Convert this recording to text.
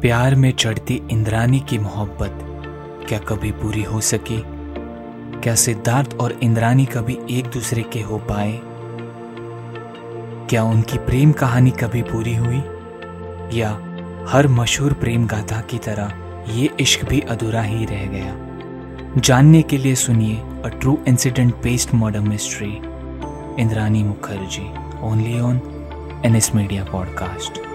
प्यार में चढ़ती इंद्रानी की मोहब्बत क्या कभी पूरी हो सकी? क्या सिद्धार्थ और इंद्रानी कभी एक दूसरे के हो पाए? क्या उनकी प्रेम कहानी कभी पूरी हुई? या हर मशहूर प्रेम गाथा की तरह ये इश्क भी अधूरा ही रह गया? जानने के लिए सुनिए a true incident based murder mystery Indrani Mukerjea only on N S media podcast